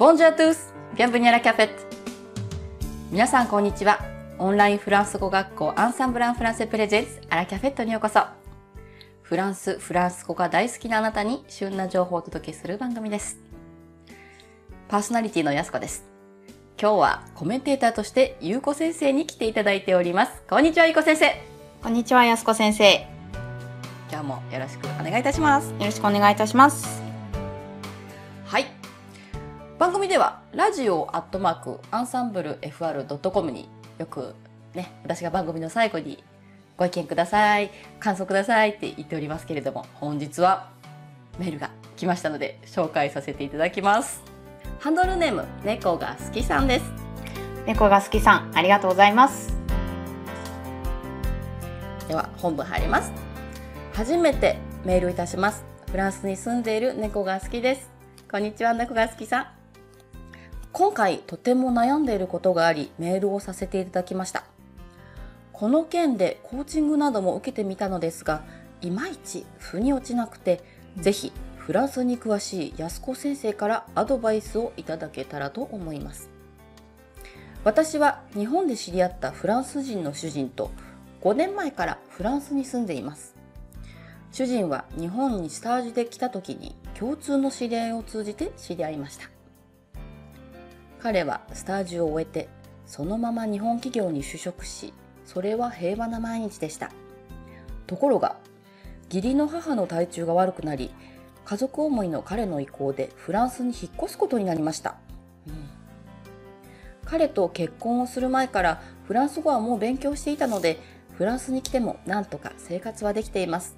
ボンジュアトゥースビアンブニャラキャフェット皆さんこんにちは。オンラインフランス語学校アンサンブランフランセプレゼンツアラキャフェットにようこそ。フランス、フランス語が大好きなあなたに旬な情報をお届けする番組です。パーソナリティのやすこです。今日はコメンテーターとしてゆうこ先生に来ていただいております。こんにちは、ゆうこ先生。こんにちは、やすこ先生。今日もよろしくお願いいたします。よろしくお願いいたします。はい。番組ではラジオアットマークアンサンブル FR.com によくね、私が番組の最後にご意見ください、感想くださいって言っておりますけれども、本日はメールが来ましたので紹介させていただきます。ハンドルネーム、猫が好きさんです。猫が好きさん、ありがとうございます。では、本文入ります。初めてメールいたします。フランスに住んでいる猫が好きです。こんにちは、猫が好きさん。今回とても悩んでいることがありメールをさせていただきました。この件でコーチングなども受けてみたのですがいまいち腑に落ちなくてぜひフランスに詳しい安子先生からアドバイスをいただけたらと思います。私は日本で知り合ったフランス人の主人と5年前からフランスに住んでいます。主人は日本にスタージュで来た時に共通の知り合いを通じて知り合いました。彼はスタージュを終えてそのまま日本企業に就職しそれは平和な毎日でした。ところが義理の母の体調が悪くなり家族思いの彼の意向でフランスに引っ越すことになりました、うん、彼と結婚をする前からフランス語はもう勉強していたのでフランスに来てもなんとか生活はできています。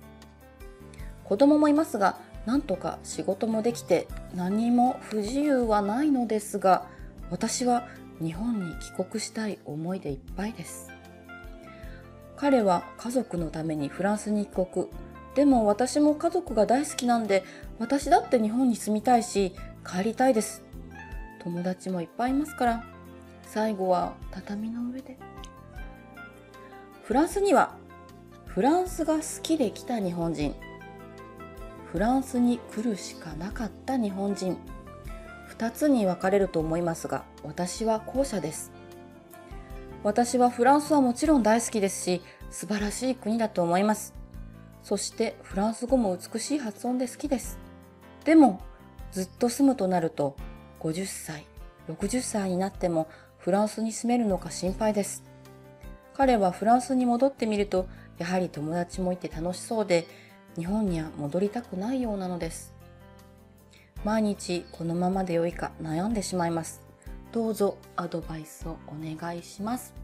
子供もいますがなんとか仕事もできて何も不自由はないのですが私は日本に帰国したい思いでいっぱいです。彼は家族のためにフランスに帰国でも私も家族が大好きなんで私だって日本に住みたいし帰りたいです。友達もいっぱいいますから。最後は畳の上で。フランスにはフランスが好きで来た日本人。フランスに来るしかなかった日本人。2つに分かれると思いますが私は後者です。私はフランスはもちろん大好きですし素晴らしい国だと思います。そしてフランス語も美しい発音で好きです。でもずっと住むとなると50歳60歳になってもフランスに住めるのか心配です。彼はフランスに戻ってみるとやはり友達もいて楽しそうで日本には戻りたくないようなのです。毎日このままで良いか悩んでしまいます。どうぞアドバイスをお願いします。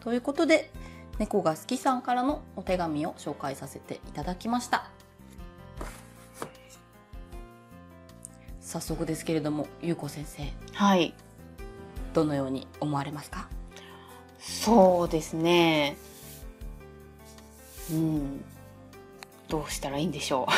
ということで、猫が好きさんからのお手紙を紹介させていただきました。早速ですけれども、ゆうこ先生。はい。どのように思われますか？そうですね。うん。どうしたらいいんでしょう。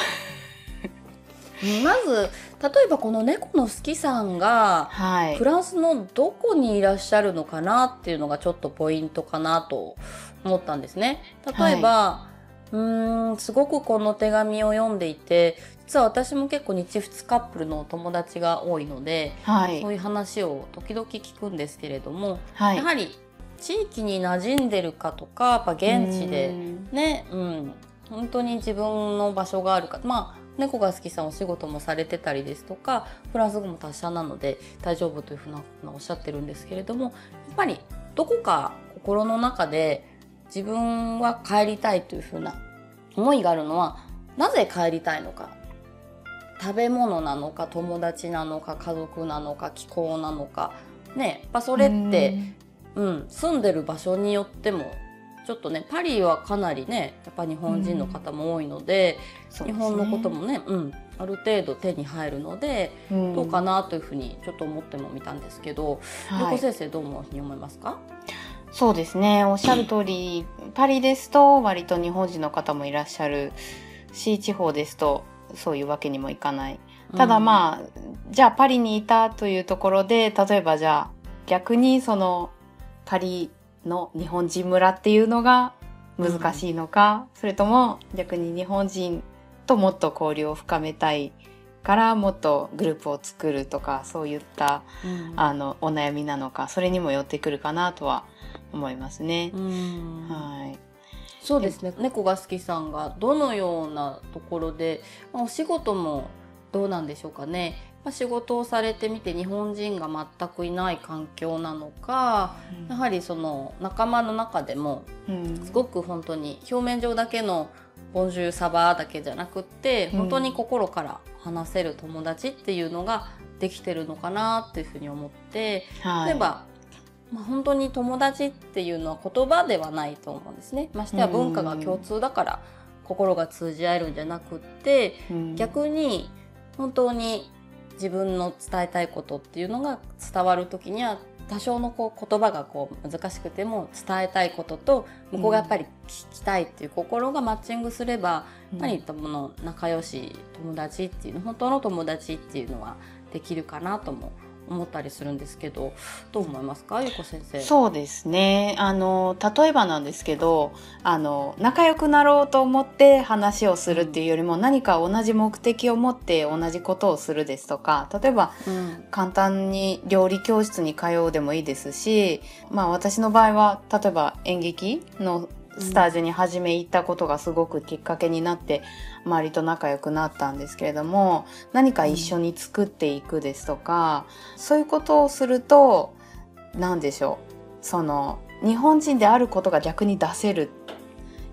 まず例えばこの猫の好きさんが、はい、フランスのどこにいらっしゃるのかなっていうのがちょっとポイントかなと思ったんですね。例えば、はい、うんすごくこの手紙を読んでいて実は私も結構日仏カップルの友達が多いので、はい、そういう話を時々聞くんですけれども、やはり地域に馴染んでるかとかやっぱ現地でねうん本当に自分の場所があるかまあ猫が好きさんお仕事もされてたりですとかフランス語も達者なので大丈夫というふうなおっしゃってるんですけれどもやっぱりどこか心の中で自分は帰りたいというふうな思いがあるのはなぜ帰りたいのか。食べ物なのか友達なのか家族なのか気候なのか。ねやっぱそれってうん、住んでる場所によってもちょっとねパリはかなりねやっぱ日本人の方も多いので、うん、日本のこともね、うん、ある程度手に入るので、うん、どうかなというふうにちょっと思ってもみたんですけど、はい、先生どう思いますか？そうですね。おっしゃる通りパリですと割と日本人の方もいらっしゃるし地方ですとそういうわけにもいかない。ただまあ、うん、じゃあパリにいたというところで例えばじゃあ逆にそのパリの日本人村っていうのが難しいのか、うん、それとも逆に日本人ともっと交流を深めたいからもっとグループを作るとかそういったうん。あのお悩みなのかそれにも寄ってくるかなとは思いますね。うん。はい、そうですね。猫が好きさんがどのようなところで、まあ、お仕事もどうなんでしょうかね、まあ、仕事をされてみて日本人が全くいない環境なのかやはりその仲間の中でもうん。すごく本当に表面上だけのボンジュールサバーだけじゃなくってうん。本当に心から話せる友達っていうのができてるのかなっていうふうに思ってはい。例えば、まあ、本当に友達っていうのは言葉ではないと思うんですね。ましてや文化が共通だから心が通じ合えるんじゃなくってうん。逆に本当に自分の伝えたいことっていうのが伝わる時には多少のこう言葉がこう難しくても伝えたいことと向こうがやっぱり聞きたいっていう心がマッチングすれば、やっぱりその仲良し友達っていうの本当の友達っていうのはできるかなとも思ったりするんですけどどう思いますか？ゆこ先生。そうですね。あの例えばなんですけどあの仲良くなろうと思って話をするっていうよりも、何か同じ目的を持って同じことをするですとか例えばうん。簡単に料理教室に通うでもいいですし、まあ私の場合は、例えば演劇のスタジオに初め行ったことがすごくきっかけになって、周りと仲良くなったんですけれども、何か一緒に作っていくですとか、そういうことをすると、何でしょう。その、日本人であることが逆に出せる。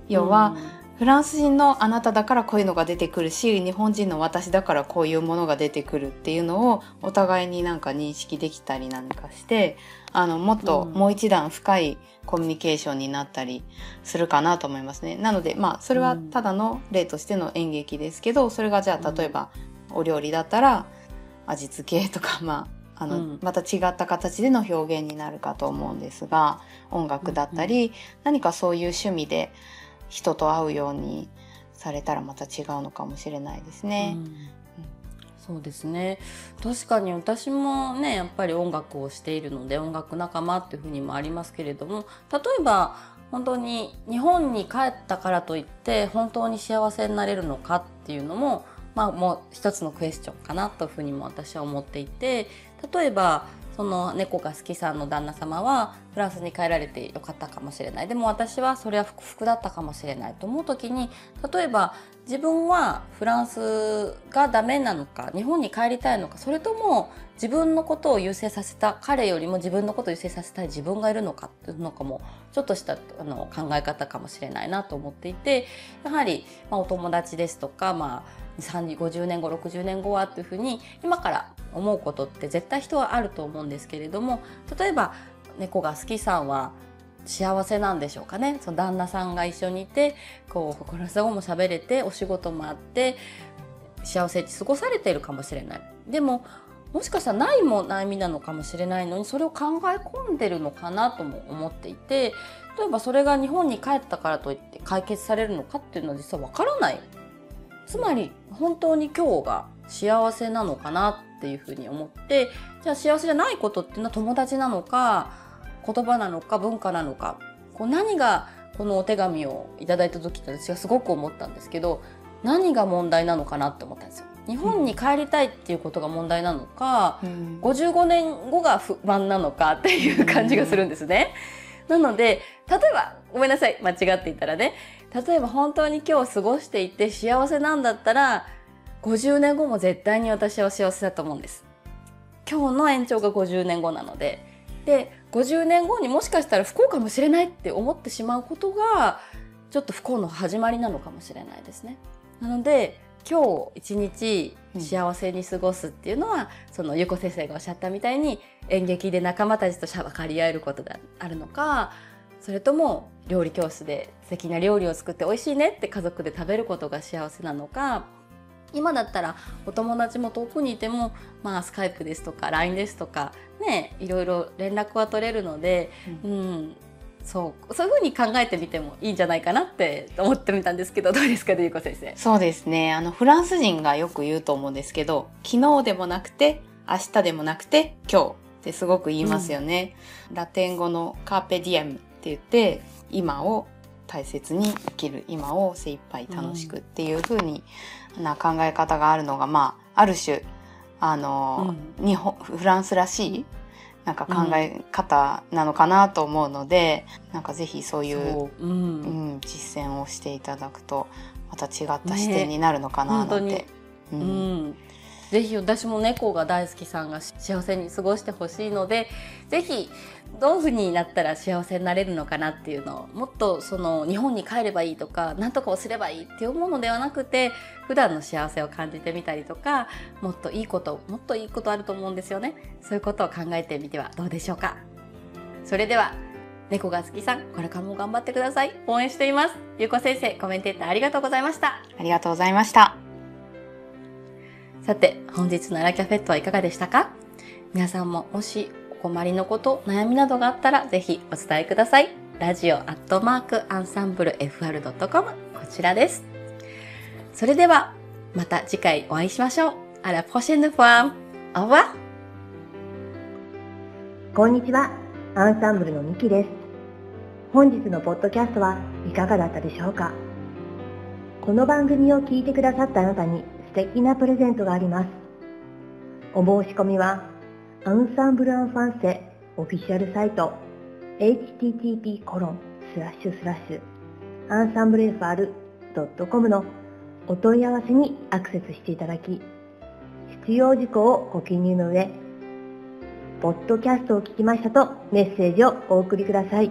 要は、フランス人のあなただからこういうのが出てくるし日本人の私だからこういうものが出てくるっていうのをお互いになんか認識できたりなんかしてあのもっとうん。もう一段深いコミュニケーションになったりするかなと思いますね。なのでまあそれはただの例としての演劇ですけどそれがじゃあ例えばお料理だったら味付けとか まああの、うん。また違った形での表現になるかと思うんですが音楽だったり、何かそういう趣味で人と会うようにされたらまた違うのかもしれないですね。うんそうですね確かに私もねやっぱり音楽をしているので音楽仲間っていうふうにもありますけれども例えば本当に日本に帰ったからといって本当に幸せになれるのかっていうのもまあもう一つのクエスチョンかなというふうにも私は思っていて例えばその猫が好きさんの旦那様はフランスに帰られてよかったかもしれない。でも私はそれは不服だったかもしれないと思う時に例えば自分はフランスがダメなのか日本に帰りたいのかそれとも自分のことを優先させた彼よりも自分のことを優先させたい自分がいるのかっていうのかもちょっとしたあの考え方かもしれないなと思っていてやはり、まあ、お友達ですとか、まあ、30 50年後60年後はっていうふうに今から思うことって絶対人はあると思うんですけれども例えば猫が好きさんは幸せなんでしょうかね。その旦那さんが一緒にいてこうフランス語も喋れてお仕事もあって幸せに過ごされているかもしれない。でももしかしたらないも悩みなのかもしれないのにそれを考え込んでるのかなとも思っていて例えばそれが日本に帰ったからといって解決されるのかっていうのは実はわからない。つまり本当に今日が幸せなのかなっていうふうに思ってじゃあ幸せじゃないことっていうのは友達なのか言葉なのか文化なのかこう何がこのお手紙をいただいた時って私はすごく思ったんですけど何が問題なのかなって思ったんですよ。日本に帰りたいっていうことが問題なのか、うん55年後が不満なのか っていう感じがするんですね。なので例えばごめんなさい間違っていたらね例えば本当に今日過ごしていて幸せなんだったら50年後も絶対に私は幸せだと思うんです。今日の延長が50年後なのでで50年後にもしかしたら不幸かもしれないって思ってしまうことがちょっと不幸の始まりなのかもしれないですね。なので今日一日幸せに過ごすっていうのは、そのゆこ先生がおっしゃったみたいに演劇で仲間たちとしゃばかり合えることがあるのかそれとも料理教室で素敵な料理を作って美味しいねって家族で食べることが幸せなのか？今だったらお友達も遠くにいても、まあ、スカイプですとか LINE ですとかねいろいろ連絡は取れるので、うん、そうそういうふうに考えてみてもいいんじゃないかなって思ってみたんですけど どうですかねゆこ先生？そうですね。あの、フランス人がよく言うと思うんですけど、昨日でもなくて、明日でもなくて、今日ってすごく言いますよね。ラテン語のカーペディエムって言って、今を大切に生きる今を精一杯楽しくっていう風にな考え方があるのがまあある種あの、うん、日本フランスらしいなんか考え方なのかなと思うので、うん、なんかぜひそういう、うん、うん、実践をしていただくとまた違った視点になるのかななんて。ね、うん、ぜひ私も猫が大好きさんが幸せに過ごしてほしいのでぜひどういうふうになったら幸せになれるのかなっていうのをもっとその日本に帰ればいいとか何とかをすればいいって思うのではなくて普段の幸せを感じてみたりとかもっといいこともっといいことあると思うんですよね。そういうことを考えてみてはどうでしょうか。それでは猫が好きさんこれからも頑張ってください。応援しています。ゆうこ先生コメンテーターありがとうございました。ありがとうございました。さて、本日のアラキャフェットはいかがでしたか？皆さんももしお困りのこと、悩みなどがあったらぜひお伝えください。ラジオアットマークアンサンブル FR.com こちらです。それでは、また次回お会いしましょう。あら、ポシェヌファン。おわこんにちは。アンサンブルのミキです。本日のポッドキャストはいかがだったでしょうか？この番組を聞いてくださったあなたに素敵なプレゼントがあります。お申し込みは、アンサンブルアンファンセオフィシャルサイト http コロンスラッシュスラッシュアンサンブル FR.com のお問い合わせにアクセスしていただき、必要事項をご記入の上、ポッドキャストを聞きましたとメッセージをお送りください。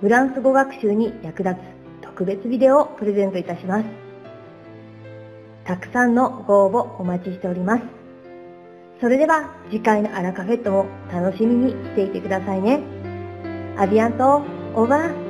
フランス語学習に役立つ特別ビデオをプレゼントいたします。たくさんのご応募お待ちしております。それでは次回のアラカフェットも楽しみにしていてくださいね。アビアント、オーバー。